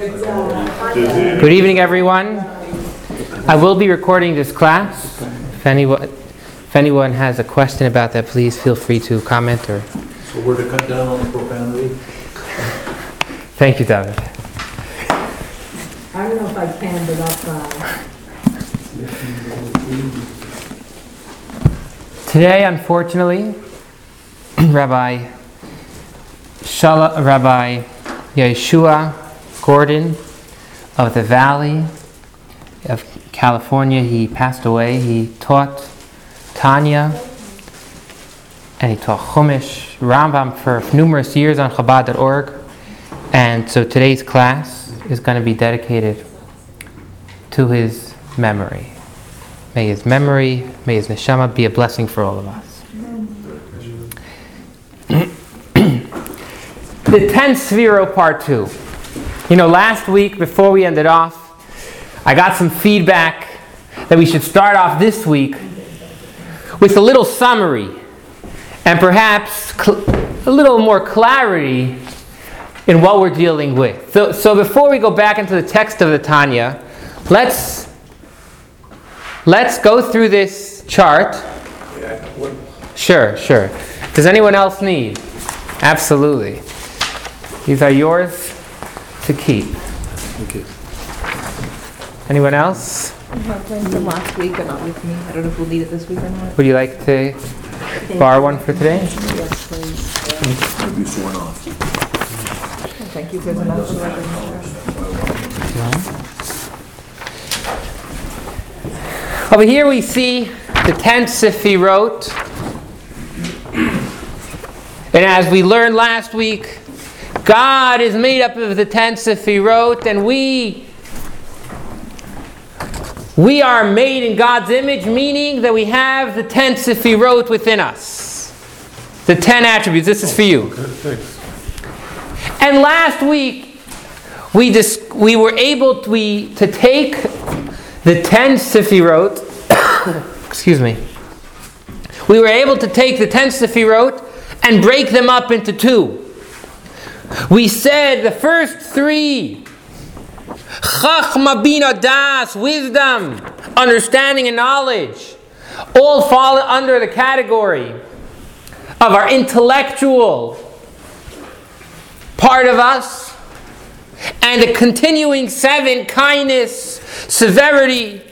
Good evening, everyone. I will be recording this class. If anyone, if anyone has a question about that, please feel free to comment or. So we're to cut down on the profanity? Thank you, David. I don't know if I can, but I'll try. Today, unfortunately, Rabbi Shala, Rabbi Yeshua Gordon of the Valley of California, he passed away. He taught Tanya and he taught Chumash, Rambam for numerous years on Chabad.org. And so today's class is going to be dedicated to his memory. May his memory, may his neshama be a blessing for all of us. the 10th Sefirot Part 2. You know, last week, before we ended off, I got some feedback that we should start off this week with a little summary and perhaps cl- a little more clarity in what we're dealing with. So, so before we go back into the text of the Tanya, let's let's go through this chart. Sure, sure. Does anyone else need? Absolutely. These are yours to keep. Okay. Anyone else? I have from last week, but not with me. I don't know if we'll need it this week or not. Would you like to borrow one for today? Yes, please. You'll be sworn off. Thank you for the notes. so I can- Over here we see the 10th wrote, And as we learned last week, God is made up of the 10 Sefirot, and we we are made in God's image, meaning that we have the 10 Sefirot within us. The 10 attributes. This is for you. And last week, we, dis- we were able to, we, to take the 10 Sefirot, excuse me, we were able to take the 10 Sefirot and break them up into two. We said the first three Chachma bina das, wisdom, understanding and knowledge, all fall under the category of our intellectual part of us, and the continuing seven kindness, severity,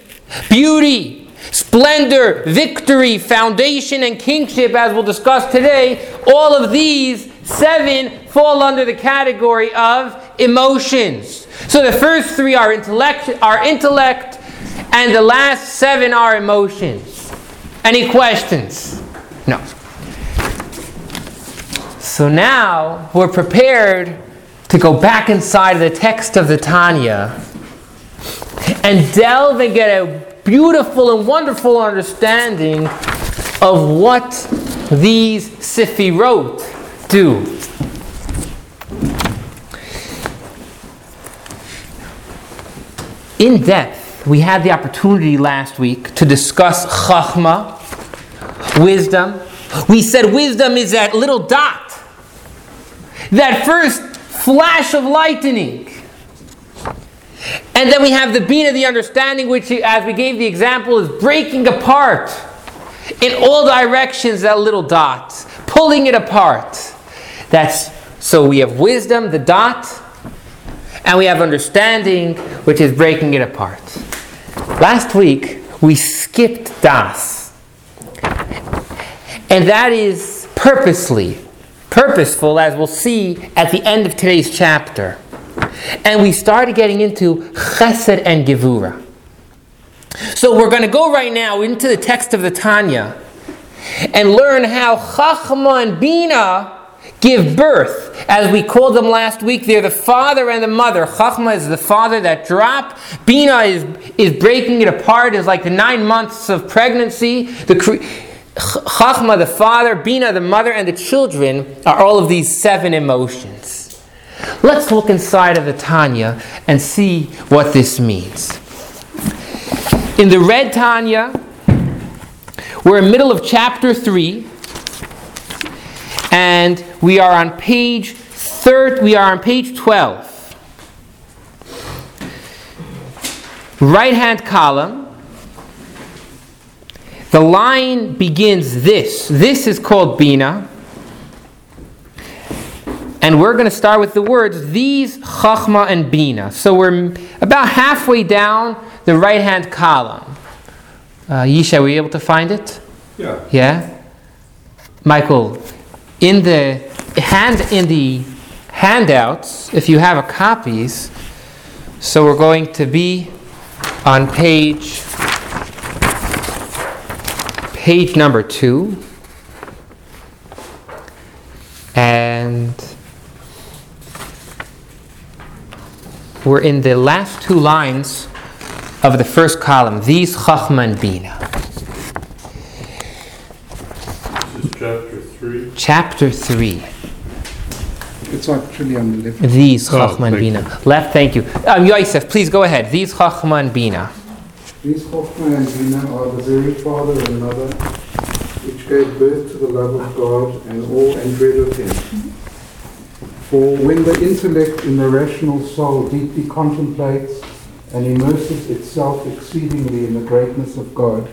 beauty, splendor, victory, foundation, and kingship, as we'll discuss today, all of these seven fall under the category of emotions. So the first three are intellect, are intellect, and the last seven are emotions. Any questions? No. So now we're prepared to go back inside the text of the Tanya and delve and get a beautiful and wonderful understanding of what these Sefirot do. In depth, we had the opportunity last week to discuss Chachma, wisdom. We said wisdom is that little dot, that first flash of lightning. And then we have the bean of the understanding, which, as we gave the example, is breaking apart in all directions that little dot, pulling it apart. That's so we have wisdom, the dot, and we have understanding, which is breaking it apart. Last week we skipped das, and that is purposely, purposeful, as we'll see at the end of today's chapter. And we started getting into chesed and gevura. So we're going to go right now into the text of the Tanya and learn how Chachma and Bina give birth. As we called them last week, they're the father and the mother. Chachma is the father that drop. Bina is, is breaking it apart, is like the nine months of pregnancy. The Chachma, the father, Bina, the mother, and the children are all of these seven emotions. Let's look inside of the Tanya and see what this means. In the red Tanya, we're in the middle of chapter 3, and we are on page third, we are on page 12. right hand column, the line begins this. This is called Bina. And we're going to start with the words these Chachma and Bina. So we're about halfway down the right hand column. Uh, Yisha, were you able to find it? Yeah. Yeah? Michael, in the hand in the handouts, if you have a copies, so we're going to be on page page number two. And we're in the last two lines of the first column, these Chachma and Bina. This is chapter three. Chapter 3. It's actually on the left. These Oh, Chachma and thank Bina. Left, thank you. Um, Yosef, please go ahead. These Chachma and Bina. These Chochmah and Bina are the very father and mother which gave birth to the love of God and awe and dread of Him. For when the intellect in the rational soul deeply contemplates and immerses itself exceedingly in the greatness of God,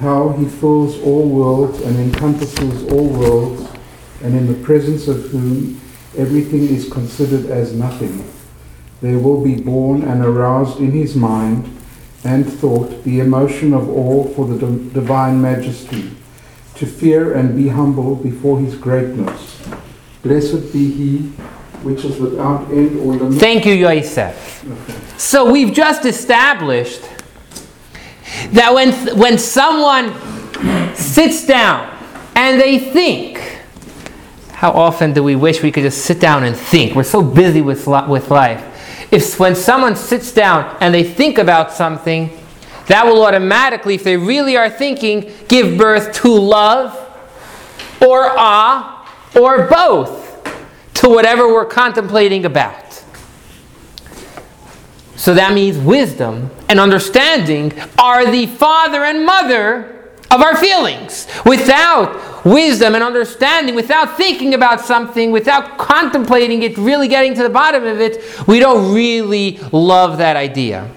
how He fills all worlds and encompasses all worlds, and in the presence of whom everything is considered as nothing, there will be born and aroused in his mind and thought the emotion of awe for the di- divine majesty, to fear and be humble before his greatness. Blessed be he which is without end or limit. Thank you, Yosef. So we've just established that when, when someone sits down and they think, how often do we wish we could just sit down and think? We're so busy with, with life. If when someone sits down and they think about something, that will automatically, if they really are thinking, give birth to love or awe or both to whatever we're contemplating about. So that means wisdom and understanding are the father and mother of our feelings. Without wisdom and understanding, without thinking about something, without contemplating it, really getting to the bottom of it, we don't really love that idea.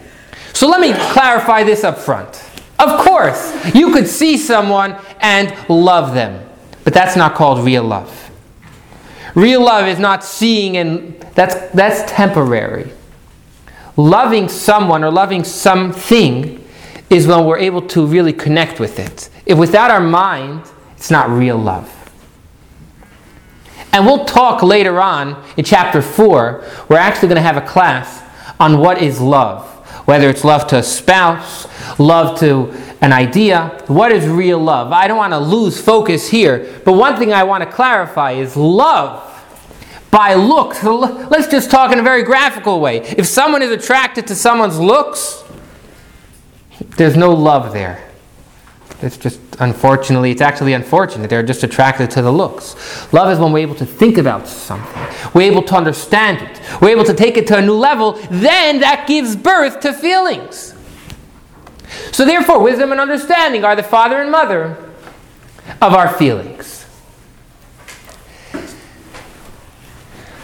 So let me clarify this up front. Of course, you could see someone and love them, but that's not called real love. Real love is not seeing and that's that's temporary. Loving someone or loving something is when we're able to really connect with it. If without our mind, it's not real love. And we'll talk later on in chapter 4. We're actually going to have a class on what is love. Whether it's love to a spouse, love to an idea, what is real love? I don't want to lose focus here, but one thing I want to clarify is love by looks. Let's just talk in a very graphical way. If someone is attracted to someone's looks, there's no love there. It's just, unfortunately, it's actually unfortunate. They're just attracted to the looks. Love is when we're able to think about something, we're able to understand it, we're able to take it to a new level, then that gives birth to feelings. So, therefore, wisdom and understanding are the father and mother of our feelings.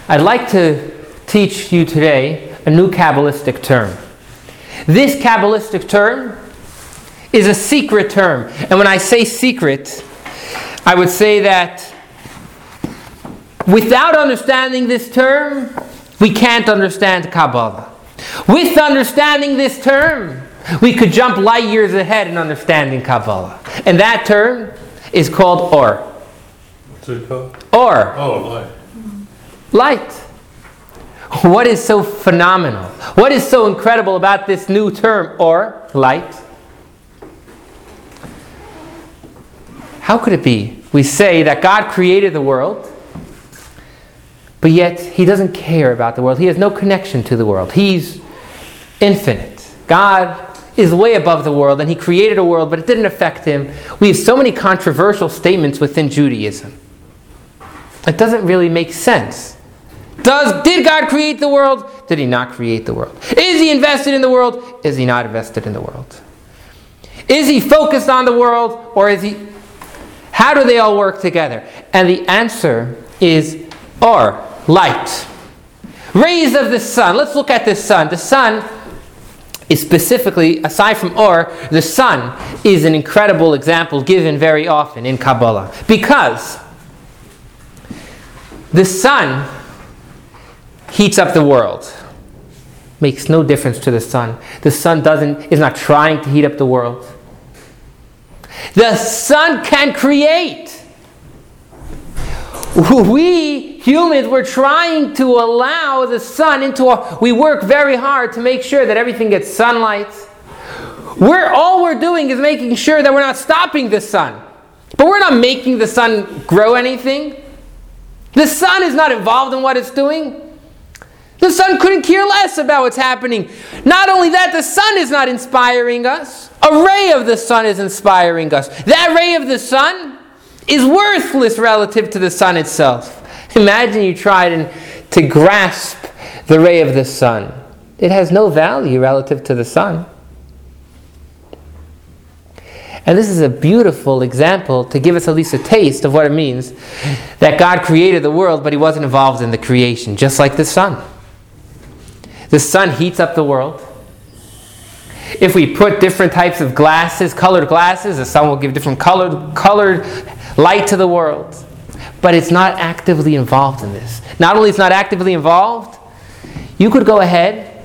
I'd like to teach you today a new Kabbalistic term. This Kabbalistic term is a secret term. And when I say secret, I would say that without understanding this term, we can't understand Kabbalah. With understanding this term, we could jump light years ahead in understanding Kabbalah. And that term is called Or. What's it called? Or. Oh, light. What is so phenomenal? What is so incredible about this new term, or light? How could it be? We say that God created the world, but yet He doesn't care about the world. He has no connection to the world. He's infinite. God is way above the world, and He created a world, but it didn't affect Him. We have so many controversial statements within Judaism. It doesn't really make sense. Does did God create the world? Did he not create the world? Is he invested in the world? Is he not invested in the world? Is he focused on the world or is he How do they all work together? And the answer is or light. Rays of the sun. Let's look at the sun. The sun is specifically, aside from Or, the sun is an incredible example given very often in Kabbalah. Because the sun heats up the world. Makes no difference to the sun. The sun doesn't is not trying to heat up the world. The sun can create. We humans were trying to allow the sun into our we work very hard to make sure that everything gets sunlight. We're all we're doing is making sure that we're not stopping the sun. But we're not making the sun grow anything. The sun is not involved in what it's doing. The sun couldn't care less about what's happening. Not only that, the sun is not inspiring us. A ray of the sun is inspiring us. That ray of the sun is worthless relative to the sun itself. Imagine you tried and, to grasp the ray of the sun. It has no value relative to the sun. And this is a beautiful example to give us at least a taste of what it means that God created the world, but He wasn't involved in the creation, just like the sun. The sun heats up the world. If we put different types of glasses, colored glasses, the sun will give different colored, colored light to the world. But it's not actively involved in this. Not only is not actively involved, you could go ahead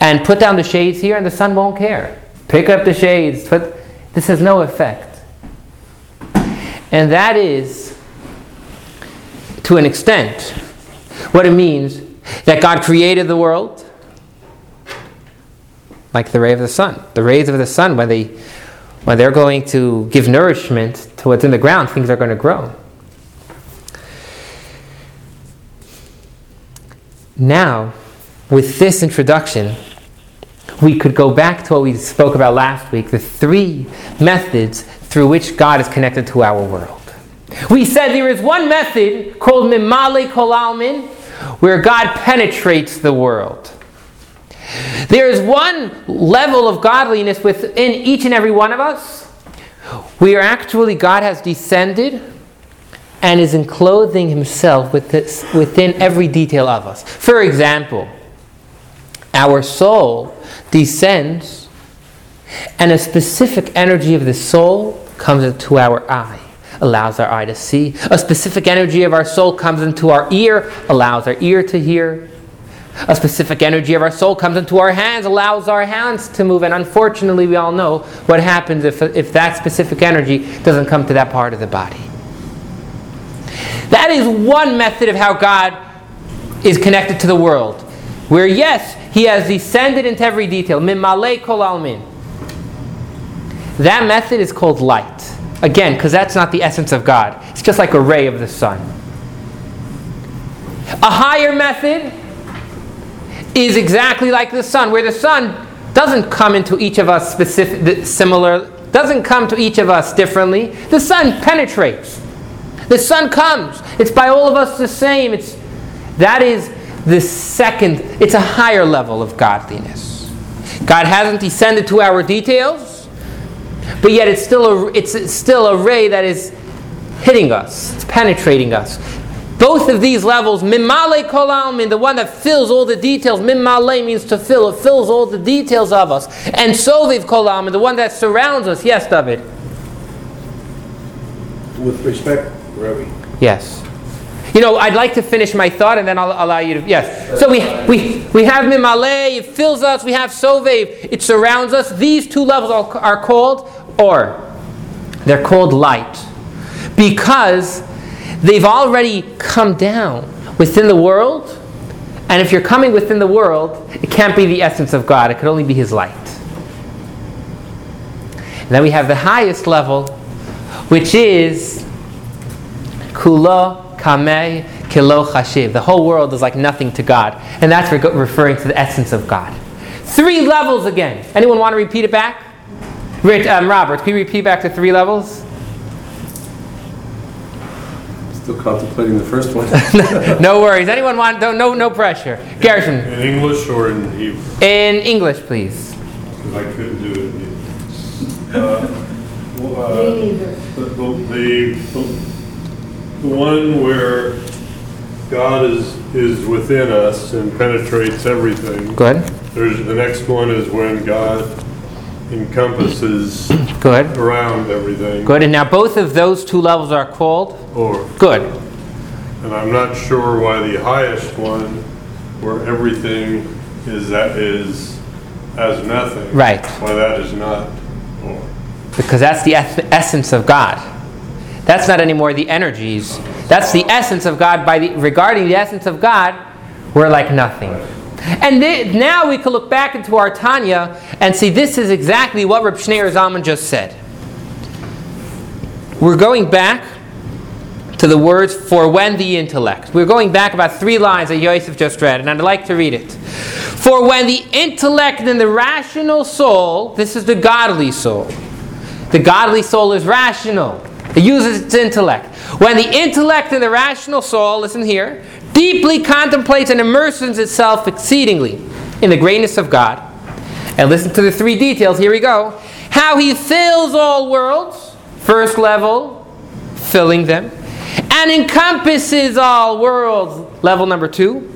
and put down the shades here and the sun won't care. Pick up the shades, put, this has no effect. And that is, to an extent, what it means that God created the world like the ray of the sun. The rays of the sun, when, they, when they're going to give nourishment to what's in the ground, things are going to grow. Now, with this introduction, we could go back to what we spoke about last week the three methods through which God is connected to our world. We said there is one method called Mimale Kolalmin, where God penetrates the world. There is one level of godliness within each and every one of us. We are actually, God has descended and is enclothing himself with this, within every detail of us. For example, our soul descends, and a specific energy of the soul comes into our eye, allows our eye to see. A specific energy of our soul comes into our ear, allows our ear to hear. A specific energy of our soul comes into our hands, allows our hands to move. And unfortunately, we all know what happens if, if that specific energy doesn't come to that part of the body. That is one method of how God is connected to the world. Where, yes, He has descended into every detail. Min kol almin. That method is called light. Again, because that's not the essence of God. It's just like a ray of the sun. A higher method is exactly like the sun, where the sun doesn't come into each of us specific, similar, doesn't come to each of us differently. The sun penetrates. The sun comes. It's by all of us the same. It's that is the second. It's a higher level of godliness. God hasn't descended to our details, but yet it's still a it's, it's still a ray that is hitting us. It's penetrating us. Both of these levels, mimale kolalmin, the one that fills all the details, mimale means to fill, it fills all the details of us. And soviv kolalmin, the one that surrounds us. Yes, David. With respect, Rabbi, Yes. You know, I'd like to finish my thought and then I'll allow you to. Yes. So we, we, we have Mimale, it fills us. We have Sovev, it surrounds us. These two levels are, are called, or they're called light. Because they've already come down within the world. And if you're coming within the world, it can't be the essence of God, it could only be His light. And then we have the highest level, which is Kula Kameh Kilo Chashiv. The whole world is like nothing to God. And that's re- referring to the essence of God. Three levels again. Anyone want to repeat it back? Rich, um, Robert, can you repeat back to three levels? Still contemplating the first one. no worries. Anyone want? No, no, no pressure. Garrison, In English or in Hebrew? in English, please. Because I couldn't do it in Hebrew. Uh, well, Me uh, neither. The, the, the the one where God is, is within us and penetrates everything. Good. there's, the next one is when God encompasses Good. around everything. Good. And now both of those two levels are called Or, good. and I'm not sure why the highest one, where everything is, that is as nothing. Right. Why that is not or. Because that's the eth- essence of God. That's not anymore the energies. That's the essence of God. By the, regarding the essence of God, we're like nothing. And now we can look back into our Tanya and see this is exactly what Reb Shneur Zalman just said. We're going back to the words for when the intellect. We're going back about three lines that Yosef just read, and I'd like to read it. For when the intellect and the rational soul, this is the godly soul, the godly soul is rational. It uses its intellect. When the intellect and the rational soul, listen here, deeply contemplates and immerses itself exceedingly in the greatness of God. And listen to the three details. Here we go. How he fills all worlds, first level, filling them, and encompasses all worlds, level number two.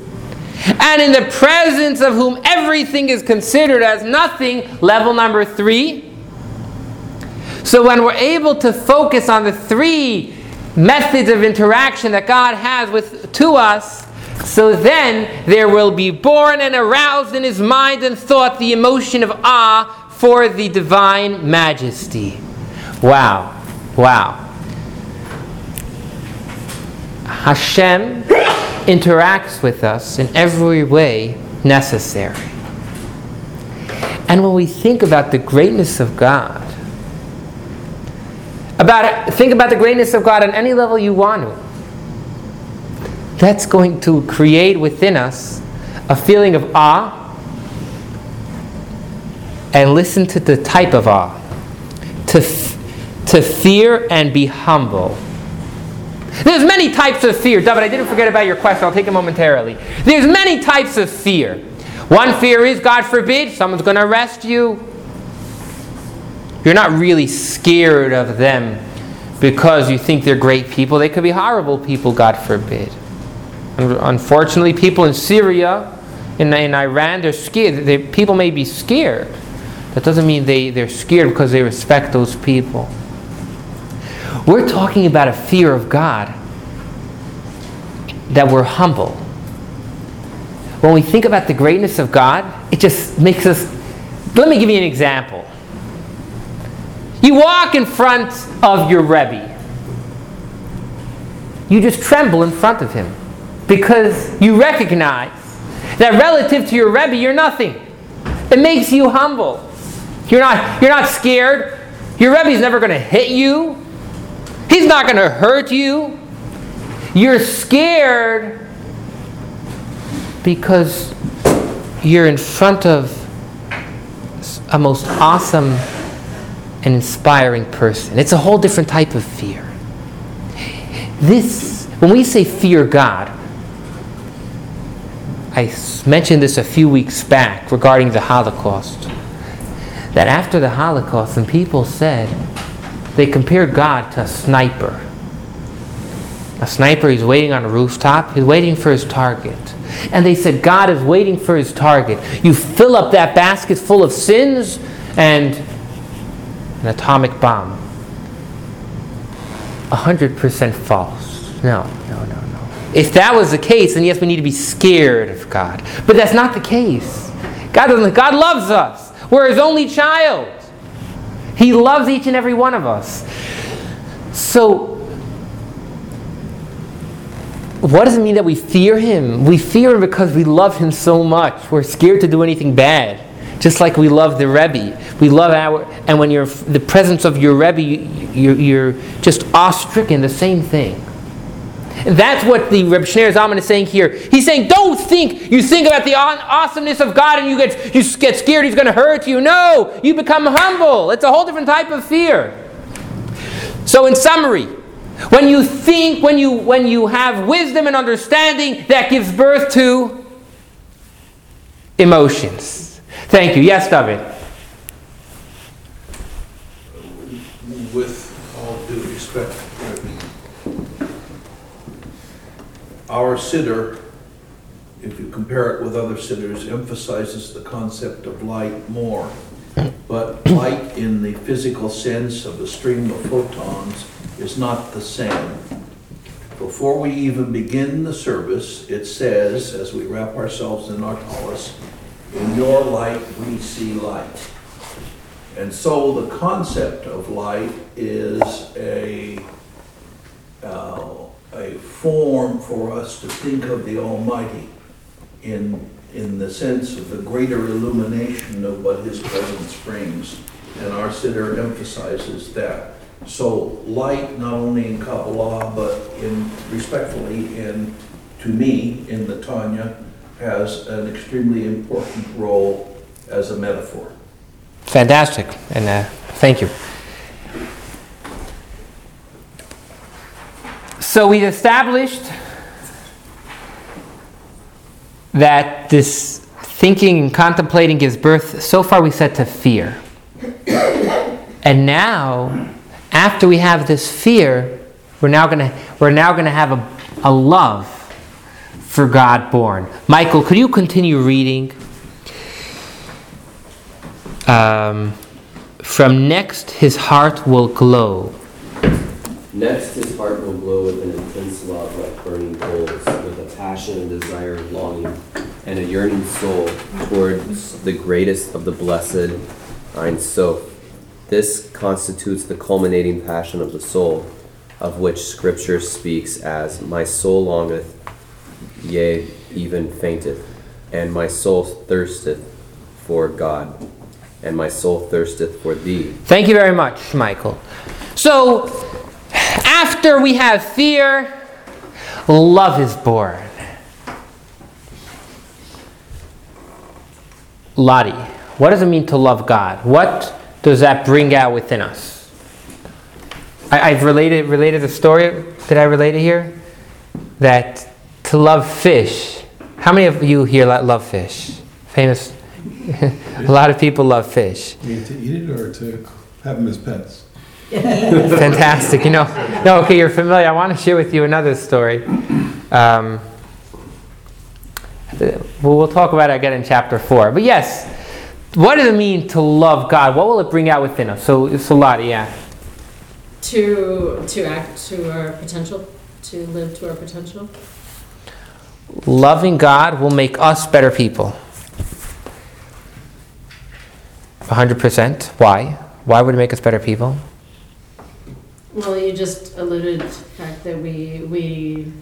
And in the presence of whom everything is considered as nothing, level number three. So when we're able to focus on the three methods of interaction that God has with to us, so then there will be born and aroused in his mind and thought the emotion of awe for the divine majesty. Wow. Wow. Hashem interacts with us in every way necessary. And when we think about the greatness of God, about think about the greatness of God on any level you want to. That's going to create within us a feeling of awe. And listen to the type of awe. To, f- to fear and be humble. There's many types of fear. David, I didn't forget about your question. I'll take it momentarily. There's many types of fear. One fear is, God forbid, someone's going to arrest you. You're not really scared of them because you think they're great people. They could be horrible people, God forbid. Unfortunately, people in Syria, in, in Iran, they're scared. They, people may be scared. That doesn't mean they, they're scared because they respect those people. We're talking about a fear of God that we're humble. When we think about the greatness of God, it just makes us. Let me give you an example. You walk in front of your Rebbe. You just tremble in front of him because you recognize that relative to your Rebbe, you're nothing. It makes you humble. You're not, you're not scared. Your Rebbe's never going to hit you. He's not going to hurt you. You're scared because you're in front of a most awesome and inspiring person. It's a whole different type of fear. This, when we say fear God, I mentioned this a few weeks back regarding the Holocaust. That after the Holocaust, some people said they compared God to a sniper. A sniper, he's waiting on a rooftop, he's waiting for his target. And they said, God is waiting for his target. You fill up that basket full of sins and an atomic bomb. 100% false. No, no, no, no. If that was the case, then yes, we need to be scared of God. But that's not the case. God, doesn't, God loves us. We're his only child. He loves each and every one of us. So, what does it mean that we fear him? We fear him because we love him so much. We're scared to do anything bad. Just like we love the Rebbe. We love our, and when you're the presence of your Rebbe, you, you're, you're just awe-stricken, the same thing. That's what the Reb Shneur Zalman is saying here. He's saying, don't think, you think about the awesomeness of God and you get, you get scared he's going to hurt you. No, you become humble. It's a whole different type of fear. So in summary, when you think, when you, when you have wisdom and understanding, that gives birth to emotions. Thank you. Yes, David. With all due respect, our siddur, if you compare it with other siddurs, emphasizes the concept of light more. But light in the physical sense of a stream of photons is not the same. Before we even begin the service, it says, as we wrap ourselves in our tallis, in your light we see light. And so the concept of light is a, uh, a form for us to think of the Almighty in, in the sense of the greater illumination of what His presence brings. And our siddur emphasizes that. So light, not only in Kabbalah, but in, respectfully, in, to me, in the Tanya, has an extremely important role as a metaphor. Fantastic, and uh, thank you. So we established that this thinking and contemplating gives birth, so far we said, to fear. And now, after we have this fear, we're now gonna we're now gonna have a, a love for God born. Michael, could you continue reading? Um, from next, his heart will glow. Next, his heart will glow with an intense love like burning coals, with a passion and desire and longing, and a yearning soul towards the greatest of the blessed Ein Sof. This constitutes the culminating passion of the soul, of which Scripture speaks as, My soul longeth, yea, even fainteth, and my soul thirsteth for God, and my soul thirsteth for thee. Thank you very much, Michael. So, after we have fear, love is born. Lottie, what does it mean to love God? What does that bring out within us? I, I've related related the story. Did I relate it here? That to love fish. How many of you here love fish? Famous. a lot of people love fish. Mean to eat it or to have them as pets? Fantastic. You know, no, okay, you're familiar. I want to share with you another story. Um, well, we'll talk about it again in chapter four. But yes, what does it mean to love God? What will it bring out within us? So, it's a lot, yeah. To, to act to our potential, to live to our potential. Loving God will make us better people. 100%. Why? Why would it make us better people? Well, you just alluded to the fact that we, we,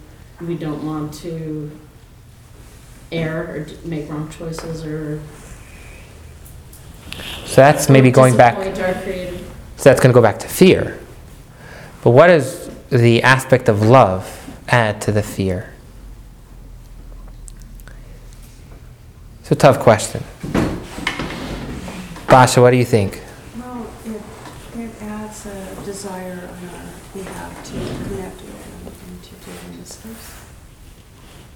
we don't want to err or make wrong choices or. So that's maybe going back. So that's going to go back to fear. But what does the aspect of love add to the fear? It's a tough question. Basha, what do you think? Well, it, it adds a desire on our behalf to connect with Him and to do.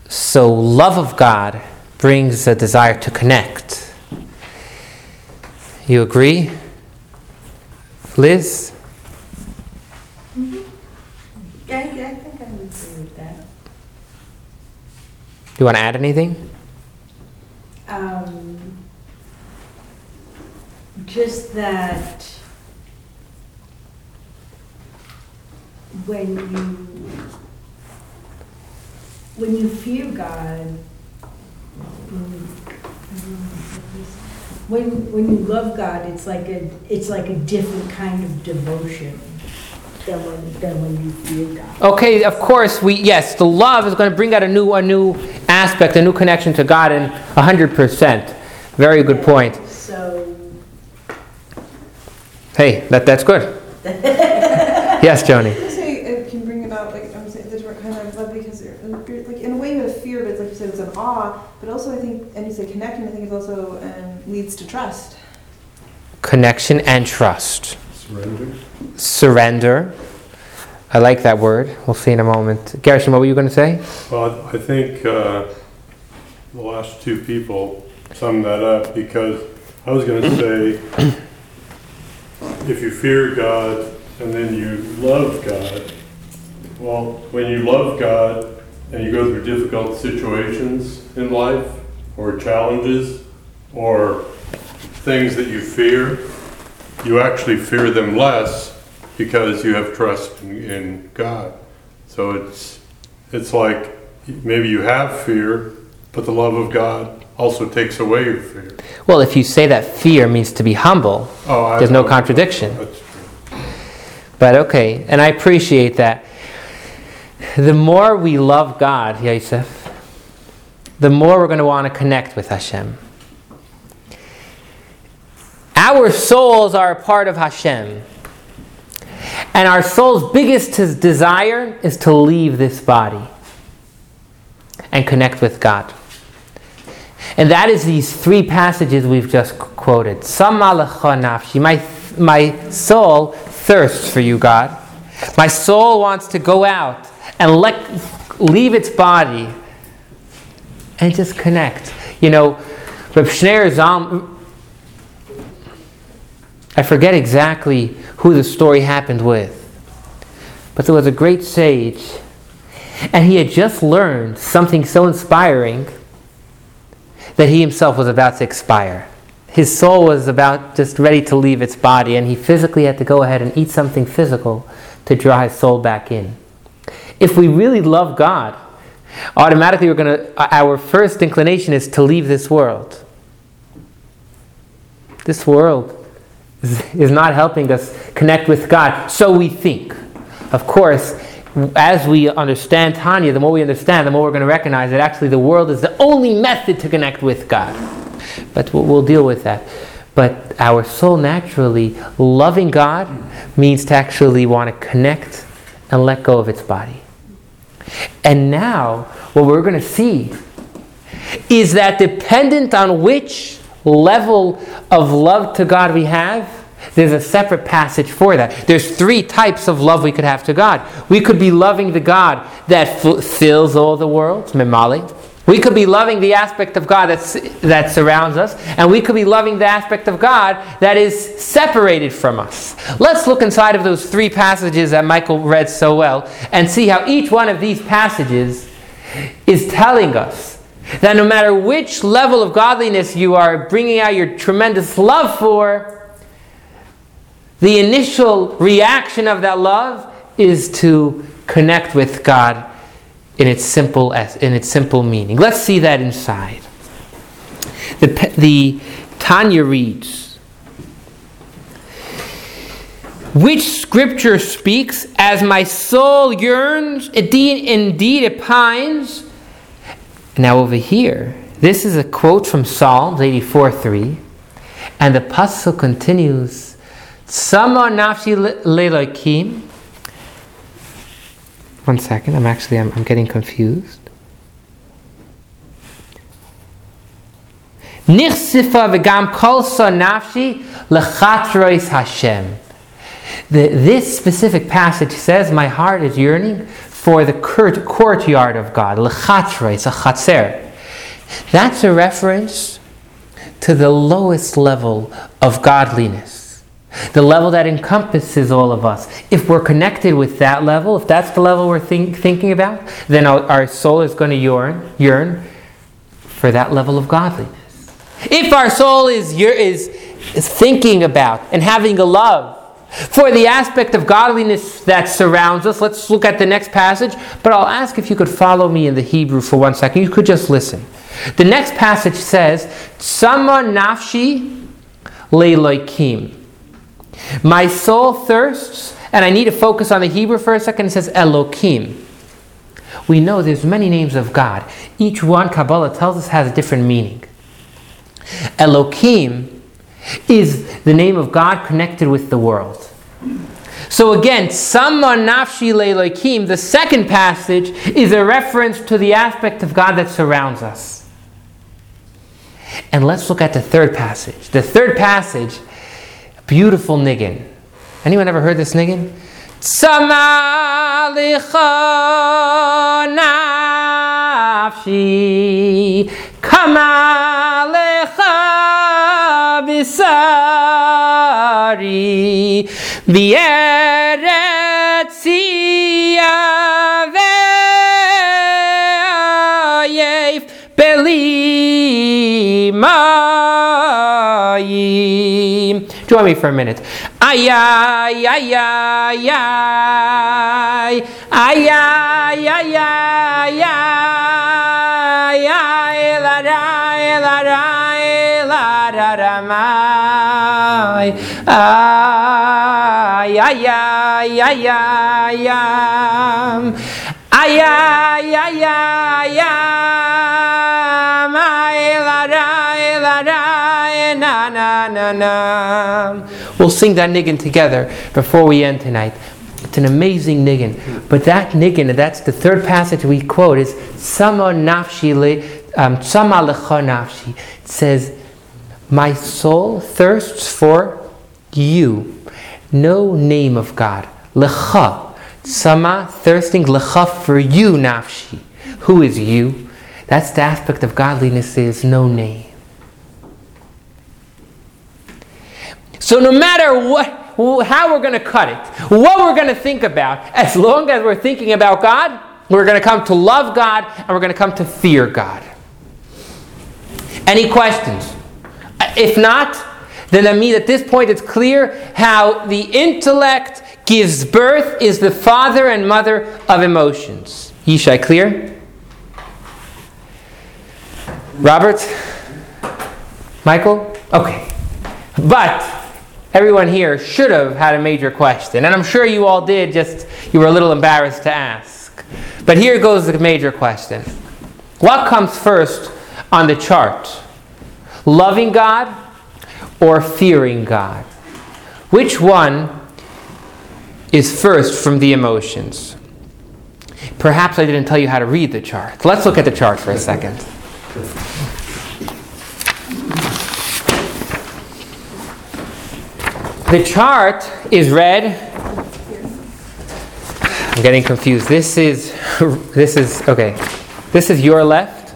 So, love of God brings a desire to connect. You agree? Liz? Mm-hmm. Yeah, I think I would agree with that. Do you want to add anything? Um, just that when you when you fear God, when when you love God, it's like a it's like a different kind of devotion than when than when you fear God. Okay, of course, we yes, the love is going to bring out a new a new aspect, a new connection to God in 100%. Very good point. So Hey, that that's good. yes, Joni. I it can bring about like I would say the different kind of love because you're, you're, like in a way you have fear, but it's like you said, it's an awe. But also I think, and you say connecting. I think it also um, leads to trust. Connection and trust. Surrender. Surrender. I like that word. We'll see in a moment. Gershon, what were you going to say? Well, I think uh, the last two people summed that up because I was going to say if you fear God and then you love God, well, when you love God, and you go through difficult situations in life, or challenges, or things that you fear, you actually fear them less because you have trust in, in God. So it's it's like maybe you have fear, but the love of God also takes away your fear. Well, if you say that fear means to be humble, Oh, there's no contradiction. That's true. But okay, and I appreciate that. The more we love God, Yosef, the more we're going to want to connect with Hashem. Our souls are a part of Hashem. And our soul's biggest desire is to leave this body and connect with God. And that is these three passages we've just quoted. nafshi, my, my soul thirsts for you, God. My soul wants to go out and let, leave its body and just connect. You know, Reb Zalm, I forget exactly who the story happened with, but there was a great sage, and he had just learned something so inspiring that he himself was about to expire. His soul was about just ready to leave its body, and he physically had to go ahead and eat something physical to draw his soul back in. If we really love God, automatically we're going to, our first inclination is to leave this world. This world is not helping us connect with God. So we think. Of course, as we understand Tanya, the more we understand, the more we're going to recognize that actually the world is the only method to connect with God. But we'll deal with that. But our soul naturally, loving God means to actually want to connect and let go of its body. And now, what we're going to see is that dependent on which level of love to God we have, there's a separate passage for that. There's three types of love we could have to God. We could be loving the God that f- fills all the world, Mimali. We could be loving the aspect of God that's, that surrounds us, and we could be loving the aspect of God that is separated from us. Let's look inside of those three passages that Michael read so well and see how each one of these passages is telling us that no matter which level of godliness you are bringing out your tremendous love for, the initial reaction of that love is to connect with God in its simple in its simple meaning. Let's see that inside. The, the Tanya reads, which scripture speaks, as my soul yearns, indeed, indeed it pines. Now over here, this is a quote from Psalms 84 3, and the pasuk continues lelokim. One second, I'm actually I'm, I'm getting confused. Nichsifa v'gam kolsa nafshi lechatrois Hashem. This specific passage says, "My heart is yearning for the court, courtyard of God." Lechatrois, a chatzer. That's a reference to the lowest level of godliness the level that encompasses all of us. If we're connected with that level, if that's the level we're think, thinking about, then our, our soul is going to yearn, yearn for that level of godliness. If our soul is, is, is thinking about and having a love for the aspect of godliness that surrounds us, let's look at the next passage. But I'll ask if you could follow me in the Hebrew for one second. You could just listen. The next passage says, Sama nafshi leiloikim. My soul thirsts, and I need to focus on the Hebrew for a second. It says Elohim. We know there's many names of God. Each one, Kabbalah tells us, has a different meaning. Elohim is the name of God connected with the world. So again, Sama Nafshi Elohim, the second passage, is a reference to the aspect of God that surrounds us. And let's look at the third passage. The third passage Beautiful niggin. Anyone ever heard this niggin? nafshi Sari Vieretz Yaveyev Belimayim Join me for a minute. Ay, ay, ay, ay, ay, ay, ay, ay, ay, ay. Ay. Ay, la, ra, la, ra, na, na, na, na. We'll sing that niggun together before we end tonight. It's an amazing niggun. But that niggun, that's the third passage we quote, is Sama nafshi um, Sama lecha nafshi. It says, My soul thirsts for you. No name of God. Lecha. Sama, thirsting, lecha for you, nafshi. Who is you? That's the aspect of godliness is no name. So no matter what, how we're going to cut it, what we're going to think about, as long as we're thinking about God, we're going to come to love God and we're going to come to fear God. Any questions? If not, then that means at this point it's clear how the intellect gives birth, is the father and mother of emotions. Yishai, clear? Robert? Michael? Okay. But everyone here should have had a major question. And I'm sure you all did, just you were a little embarrassed to ask. But here goes the major question What comes first on the chart? Loving God or fearing God? Which one is first from the emotions? Perhaps I didn't tell you how to read the chart. Let's look at the chart for a second. The chart is red. I'm getting confused. This is this is okay. This is your left.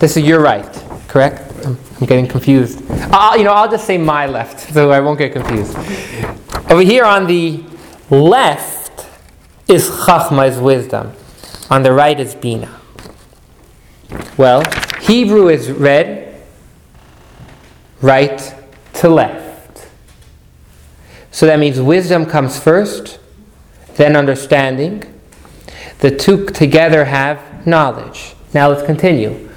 This is your right. Correct? I'm, getting confused. You know, I'll just say my left, so I won't get confused. Over here on the left is chachma, is wisdom. On the right is bina. Well, Hebrew is read, right to left. So that means wisdom comes first, then understanding. The two together have knowledge. Now let's continue.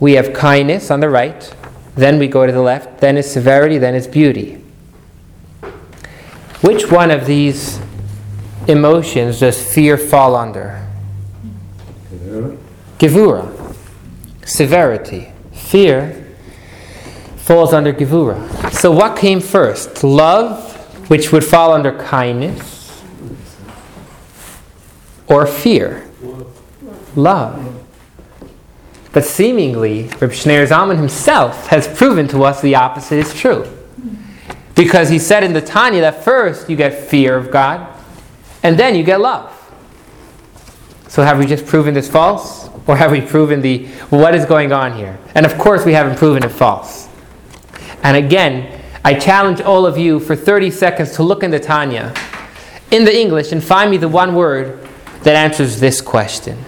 We have kindness on the right, then we go to the left, then is severity, then is beauty. Which one of these emotions does fear fall under? Gevura. Severity. Fear falls under Gevura. So what came first? Love which would fall under kindness or fear? Love. But seemingly, Reb Shneur Zalman himself has proven to us the opposite is true. Because he said in the Tanya that first you get fear of God, and then you get love. So have we just proven this false? Or have we proven the what is going on here? And of course we haven't proven it false. And again, I challenge all of you for 30 seconds to look in the Tanya, in the English, and find me the one word that answers this question.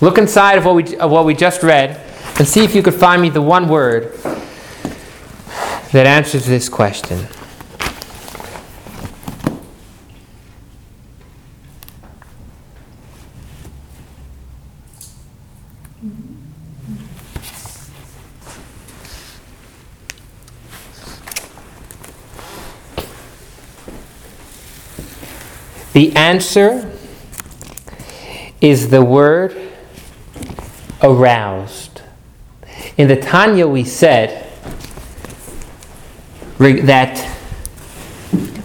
Look inside of what we, of what we just read and see if you could find me the one word that answers this question. The answer is the word aroused. In the Tanya, we said that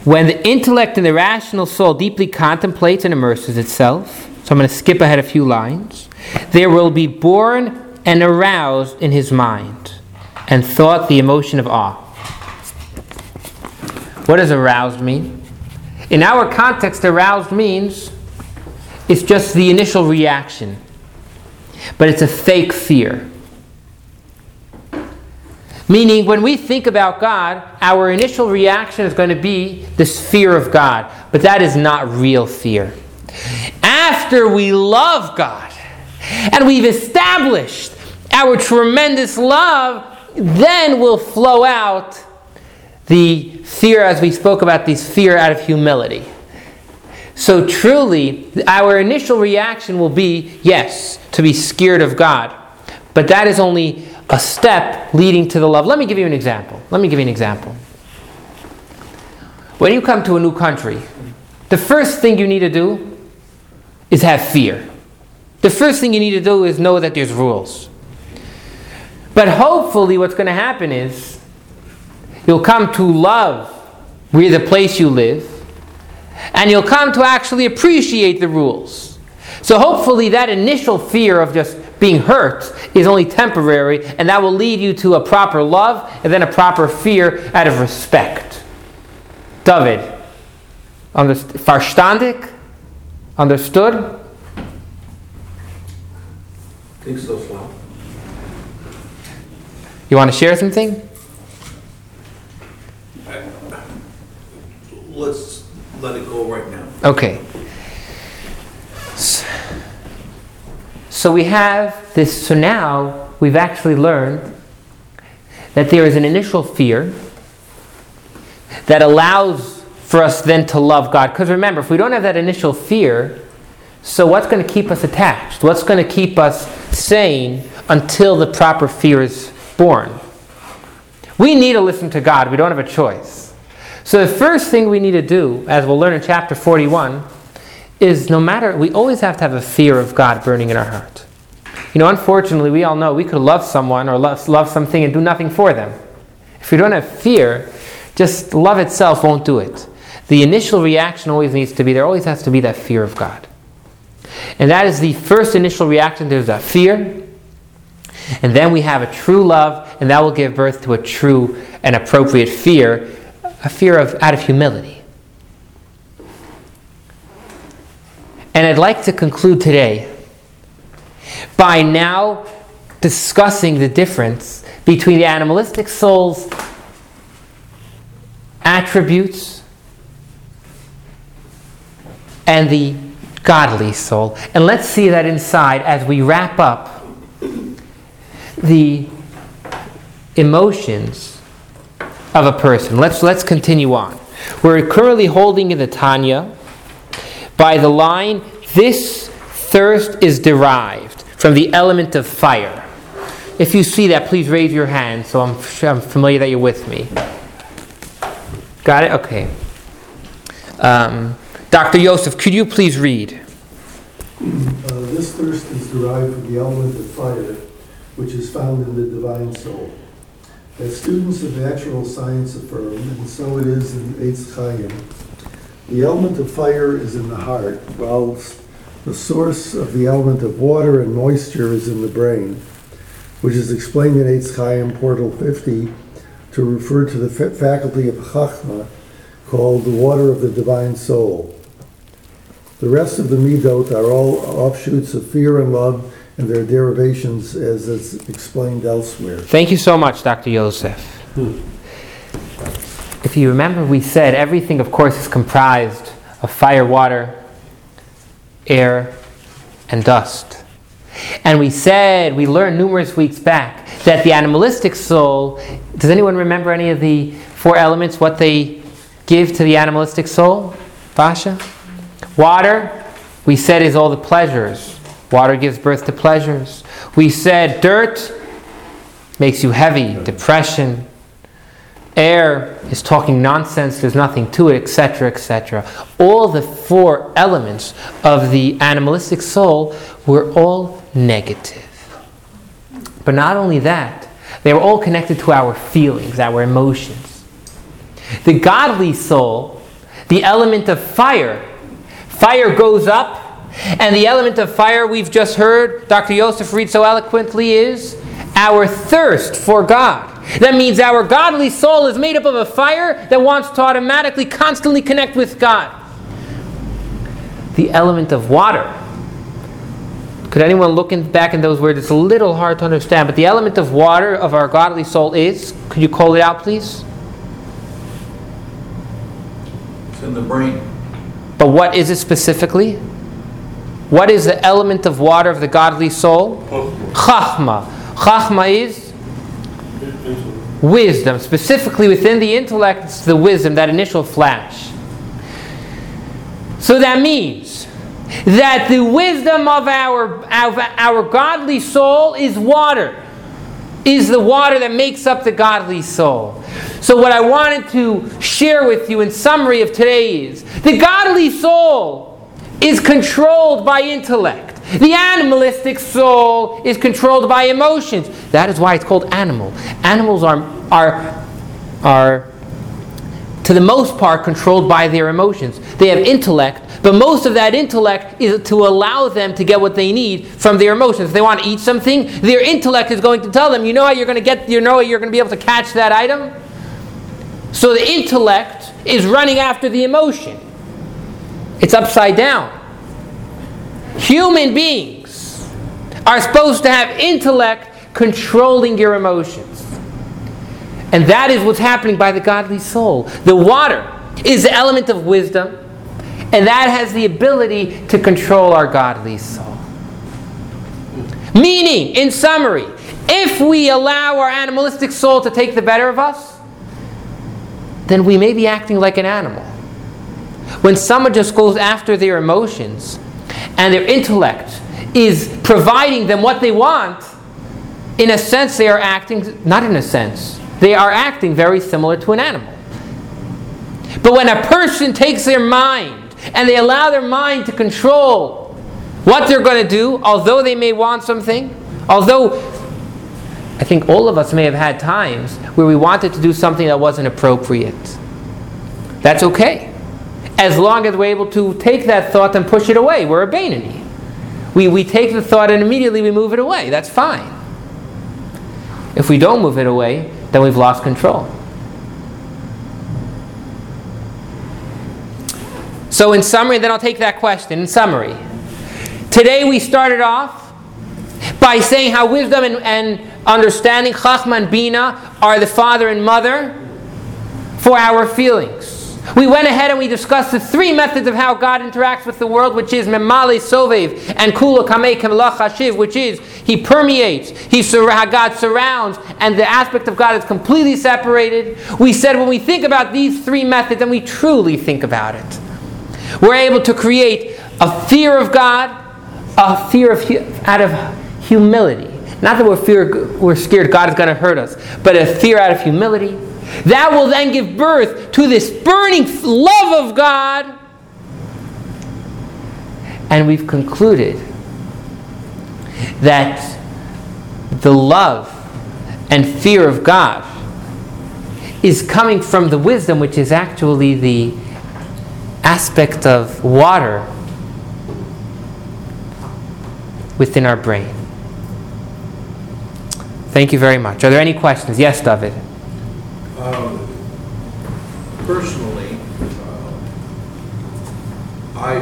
when the intellect and the rational soul deeply contemplates and immerses itself, so I'm going to skip ahead a few lines, there will be born and aroused in his mind and thought the emotion of awe. What does aroused mean? In our context, aroused means it's just the initial reaction, but it's a fake fear. Meaning, when we think about God, our initial reaction is going to be this fear of God, but that is not real fear. After we love God and we've established our tremendous love, then will flow out the fear, as we spoke about, these fear out of humility. So truly, our initial reaction will be yes, to be scared of God. But that is only a step leading to the love. Let me give you an example. Let me give you an example. When you come to a new country, the first thing you need to do is have fear. The first thing you need to do is know that there's rules. But hopefully, what's going to happen is you'll come to love where the place you live, and you'll come to actually appreciate the rules. So, hopefully, that initial fear of just being hurt is only temporary, and that will lead you to a proper love and then a proper fear out of respect. David, underst- verstandig? Understood? Think so, Slav? You want to share something? Let's let it go right now. Okay. So we have this, so now we've actually learned that there is an initial fear that allows for us then to love God. Because remember, if we don't have that initial fear, so what's going to keep us attached? What's going to keep us sane until the proper fear is born? We need to listen to God. We don't have a choice. So the first thing we need to do, as we'll learn in chapter 41, is no matter, we always have to have a fear of God burning in our heart. You know, unfortunately, we all know we could love someone or love, love something and do nothing for them. If we don't have fear, just love itself won't do it. The initial reaction always needs to be there, always has to be that fear of God. And that is the first initial reaction. There's that fear. And then we have a true love, and that will give birth to a true and appropriate fear, a fear of out of humility. And I'd like to conclude today by now discussing the difference between the animalistic soul's attributes and the godly soul. And let's see that inside as we wrap up the emotions of a person. Let's, let's continue on. We're currently holding in the Tanya by the line, This thirst is derived from the element of fire. If you see that, please raise your hand so I'm, I'm familiar that you're with me. Got it? Okay. Um, Dr. Yosef, could you please read? Uh, This thirst is derived from the element of fire, which is found in the divine soul. As students of natural science affirm, and so it is in Eitz Chaim, the element of fire is in the heart, while the source of the element of water and moisture is in the brain, which is explained in Eitz Chaim, Portal 50, to refer to the fa- faculty of Chachma, called the water of the divine soul. The rest of the midot are all offshoots of fear and love and their derivations as is explained elsewhere. Thank you so much, Dr. Yosef. Hmm. If you remember, we said everything, of course, is comprised of fire, water, air, and dust. And we said, we learned numerous weeks back, that the animalistic soul, does anyone remember any of the four elements, what they give to the animalistic soul? Basha? Water, we said, is all the pleasures. Water gives birth to pleasures. We said dirt makes you heavy, depression. Air is talking nonsense, there's nothing to it, etc., etc. All the four elements of the animalistic soul were all negative. But not only that, they were all connected to our feelings, our emotions. The godly soul, the element of fire, fire goes up, and the element of fire we've just heard Dr. Yosef read so eloquently is our thirst for God. That means our godly soul is made up of a fire that wants to automatically, constantly connect with God. The element of water. Could anyone look in, back in those words? It's a little hard to understand, but the element of water of our godly soul is, could you call it out, please? It's in the brain. But what is it specifically? What is the element of water of the godly soul? Chachma. Chachma is Wisdom, specifically within the intellect, it's the wisdom, that initial flash. So that means that the wisdom of our, of our godly soul is water, is the water that makes up the godly soul. So, what I wanted to share with you in summary of today is the godly soul is controlled by intellect. The animalistic soul is controlled by emotions. That is why it's called animal. Animals are, are, are to the most part, controlled by their emotions. They have intellect, but most of that intellect is to allow them to get what they need from their emotions. If they want to eat something, their intellect is going to tell them, you know how you're going to get, you know how you're going to be able to catch that item? So the intellect is running after the emotion. It's upside down. Human beings are supposed to have intellect controlling your emotions. And that is what's happening by the godly soul. The water is the element of wisdom, and that has the ability to control our godly soul. Meaning, in summary, if we allow our animalistic soul to take the better of us, then we may be acting like an animal. When someone just goes after their emotions and their intellect is providing them what they want, in a sense, they are acting, not in a sense, they are acting very similar to an animal. But when a person takes their mind and they allow their mind to control what they're going to do, although they may want something, although I think all of us may have had times where we wanted to do something that wasn't appropriate. That's okay. As long as we're able to take that thought and push it away. We're a Beinoni. We, we take the thought and immediately we move it away. That's fine. If we don't move it away, then we've lost control. So, in summary, then I'll take that question. In summary, today we started off by saying how wisdom and, and understanding, Chachma and Bina, are the father and mother for our feelings. We went ahead and we discussed the three methods of how God interacts with the world, which is Memale Sovev and Kula Kamei Kemelach Hashiv, which is He permeates, He how God surrounds, and the aspect of God is completely separated. We said when we think about these three methods, and we truly think about it, we're able to create a fear of God, a fear of out of humility. Not that we're fear, we're scared God is going to hurt us, but a fear out of humility that will then give birth to this burning love of God. And we've concluded that the love and fear of God is coming from the wisdom, which is actually the aspect of water within our brain. Thank you very much. Are there any questions? Yes, David. Um, personally, uh, I,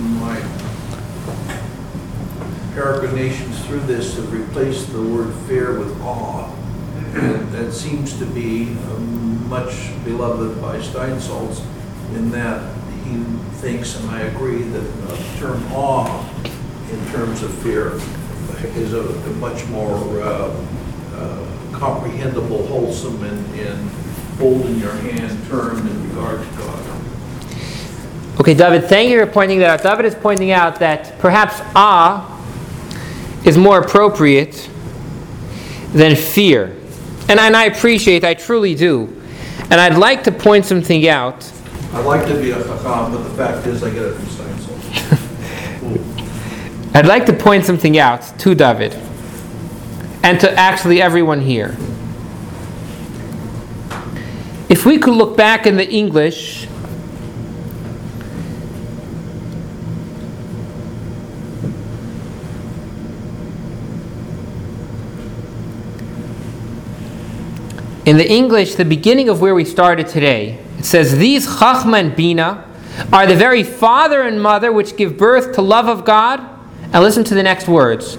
my peregrinations through this have replaced the word fear with awe. That seems to be um, much beloved by Steinsaltz in that he thinks, and I agree, that the term awe in terms of fear is a, a much more uh, uh, comprehensible, wholesome, and, and holding your hand term in regard to God. Okay, David, thank you for pointing that out. David is pointing out that perhaps ah is more appropriate than fear. And, and I appreciate, I truly do. And I'd like to point something out. I'd like to be a chacham, but the fact is I get it from Steinsaltz. I'd like to point something out to David and to actually everyone here. If we could look back in the English, in the English, the beginning of where we started today, it says, These Chachma and Bina are the very father and mother which give birth to love of God. And listen to the next words.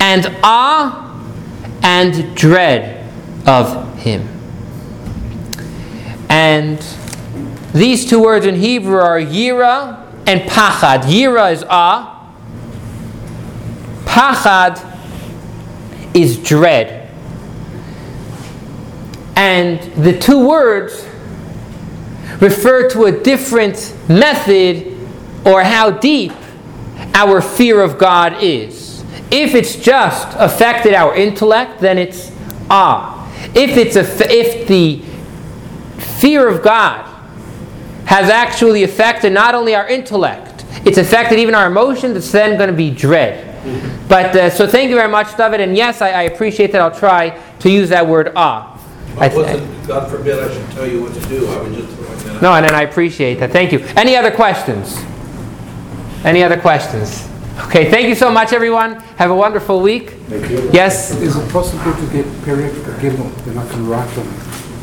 And ah and dread of him. And these two words in Hebrew are yira and pachad. Yira is awe. Pachad is dread. And the two words refer to a different method or how deep our fear of God is. If it's just affected our intellect, then it's ah. If it's a, if the fear of God has actually affected not only our intellect, it's affected even our emotions, it's then going to be dread. But uh, so thank you very much, David. And yes, I, I appreciate that. I'll try to use that word ah. I th- God forbid I should tell you what to do, I was just throwing that out. No, and then I appreciate that. Thank you. Any other questions? Any other questions? Okay, thank you so much, everyone. Have a wonderful week. Yes, Is it possible to get period Gimel, the Nakan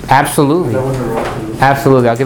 absolutely. I want to rock Absolutely. I'll give